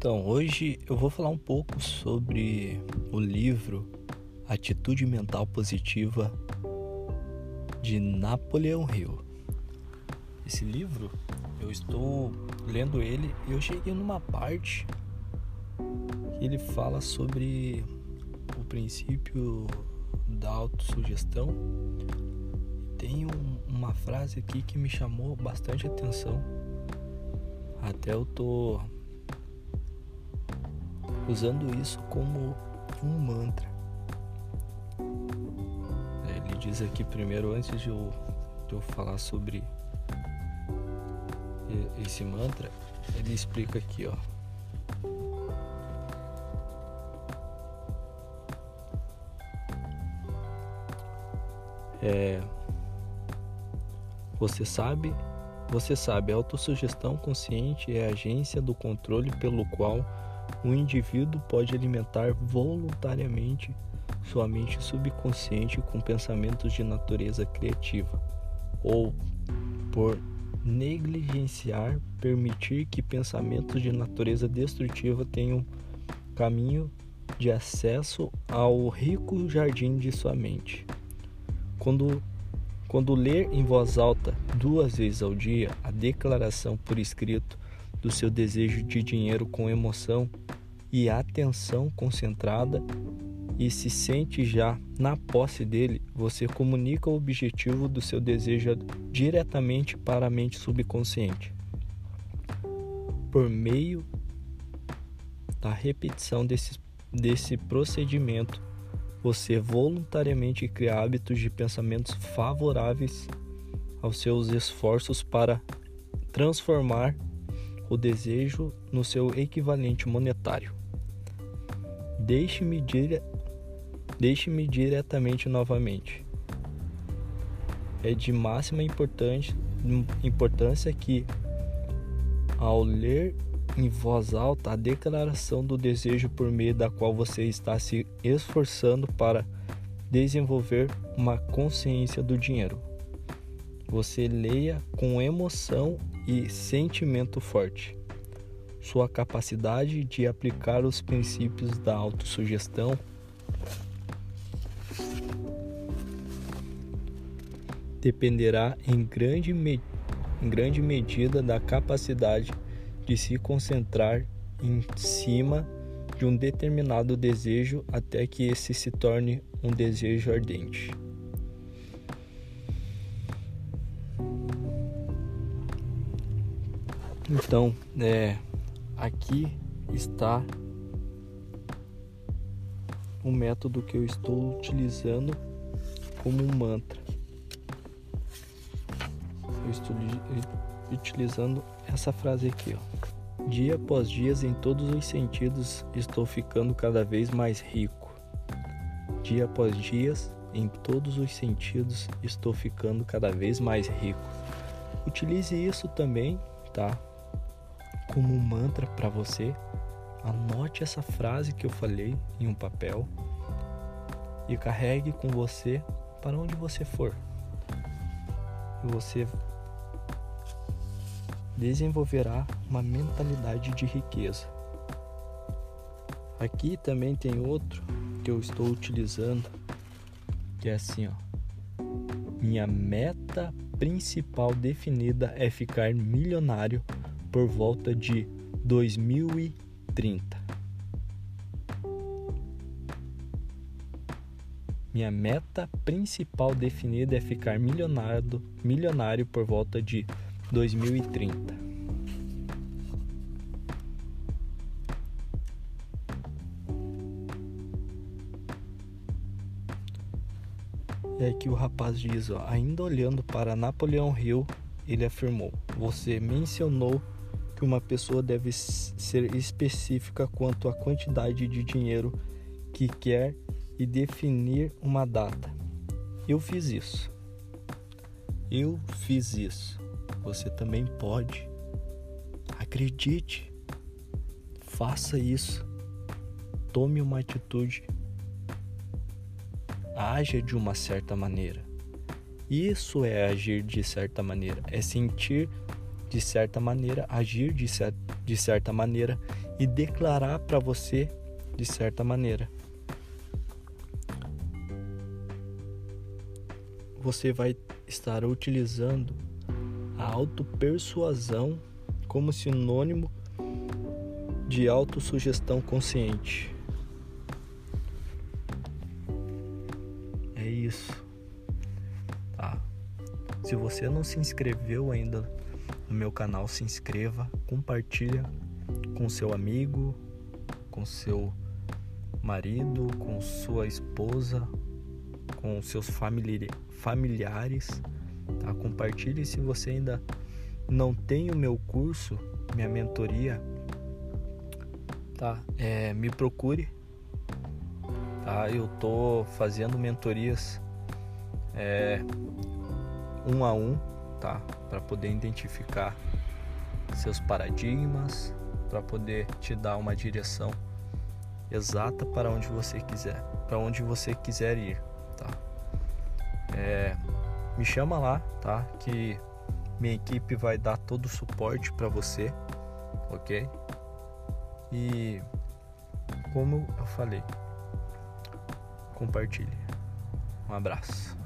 Então, hoje eu vou falar um pouco sobre o livro Atitude Mental Positiva de Napoleão Hill. Esse livro, eu estou lendo ele e eu cheguei numa parte que ele fala sobre o princípio da autossugestão. Tem um, uma frase aqui que me chamou bastante atenção. Até eu tô usando isso como um mantra. É, ele diz aqui primeiro, antes de eu, de eu falar sobre esse mantra, ele explica aqui, ó. É, você sabe, você sabe, a autossugestão consciente é a agência do controle pelo qual o indivíduo pode alimentar voluntariamente sua mente subconsciente com pensamentos de natureza criativa, ou, por negligenciar, permitir que pensamentos de natureza destrutiva tenham caminho de acesso ao rico jardim de sua mente. Quando, quando ler em voz alta duas vezes ao dia a declaração por escrito do seu desejo de dinheiro com emoção e atenção concentrada e se sente já na posse dele, você comunica o objetivo do seu desejo diretamente para a mente subconsciente. Por meio da repetição desse, desse procedimento, você voluntariamente cria hábitos de pensamentos favoráveis aos seus esforços para transformar o desejo no seu equivalente monetário. Deixe-me dire... Deixe-me diretamente novamente. É de máxima importância que, ao ler em voz alta a declaração do desejo por meio da qual você está se esforçando para desenvolver uma consciência do dinheiro. Você leia com emoção e sentimento forte. Sua capacidade de aplicar os princípios da autossugestão dependerá em grande, me... em grande medida da capacidade de se concentrar em cima de um determinado desejo até que esse se torne um desejo ardente. Então, é, aqui está o método que eu estou utilizando como um mantra. Eu estou utilizando essa frase aqui, ó. Dia após dia, em todos os sentidos, estou ficando cada vez mais rico. Dia após dia, em todos os sentidos, estou ficando cada vez mais rico. Utilize isso também, tá? Como um mantra para você. Anote essa frase que eu falei em um papel e carregue com você para onde você for. Você desenvolverá uma mentalidade de riqueza. Aqui também tem outro que eu estou utilizando, que é assim, ó. Minha meta principal definida é ficar milionário por volta de 2030. Minha meta principal definida é ficar milionário, milionário por volta de 2030. É que o rapaz diz, ó, ainda olhando para Napoleão Hill, ele afirmou: Você mencionou que uma pessoa deve ser específica quanto à quantidade de dinheiro que quer e definir uma data. Eu fiz isso. Eu fiz isso você também pode. Acredite, faça isso, tome uma atitude, haja de uma certa maneira. Isso é agir de certa maneira, é sentir de certa maneira, agir de, cer de certa maneira e declarar para você de certa maneira. Você vai estar utilizando a autopersuasão como sinônimo de autossugestão consciente. É isso. Tá. Se você não se inscreveu ainda no meu canal, se inscreva, compartilha com seu amigo, com seu marido, com sua esposa, com seus familiares, tá? Compartilhe se você ainda não tem o meu curso, minha mentoria, tá? É, me procure, tá? Eu tô fazendo mentorias é, um a um, tá? Para poder identificar seus paradigmas, para poder te dar uma direção exata para onde você quiser, para onde você quiser ir, tá? É, me chama lá, tá? Que minha equipe vai dar todo o suporte para você, ok? E como eu falei, compartilhe. Um abraço.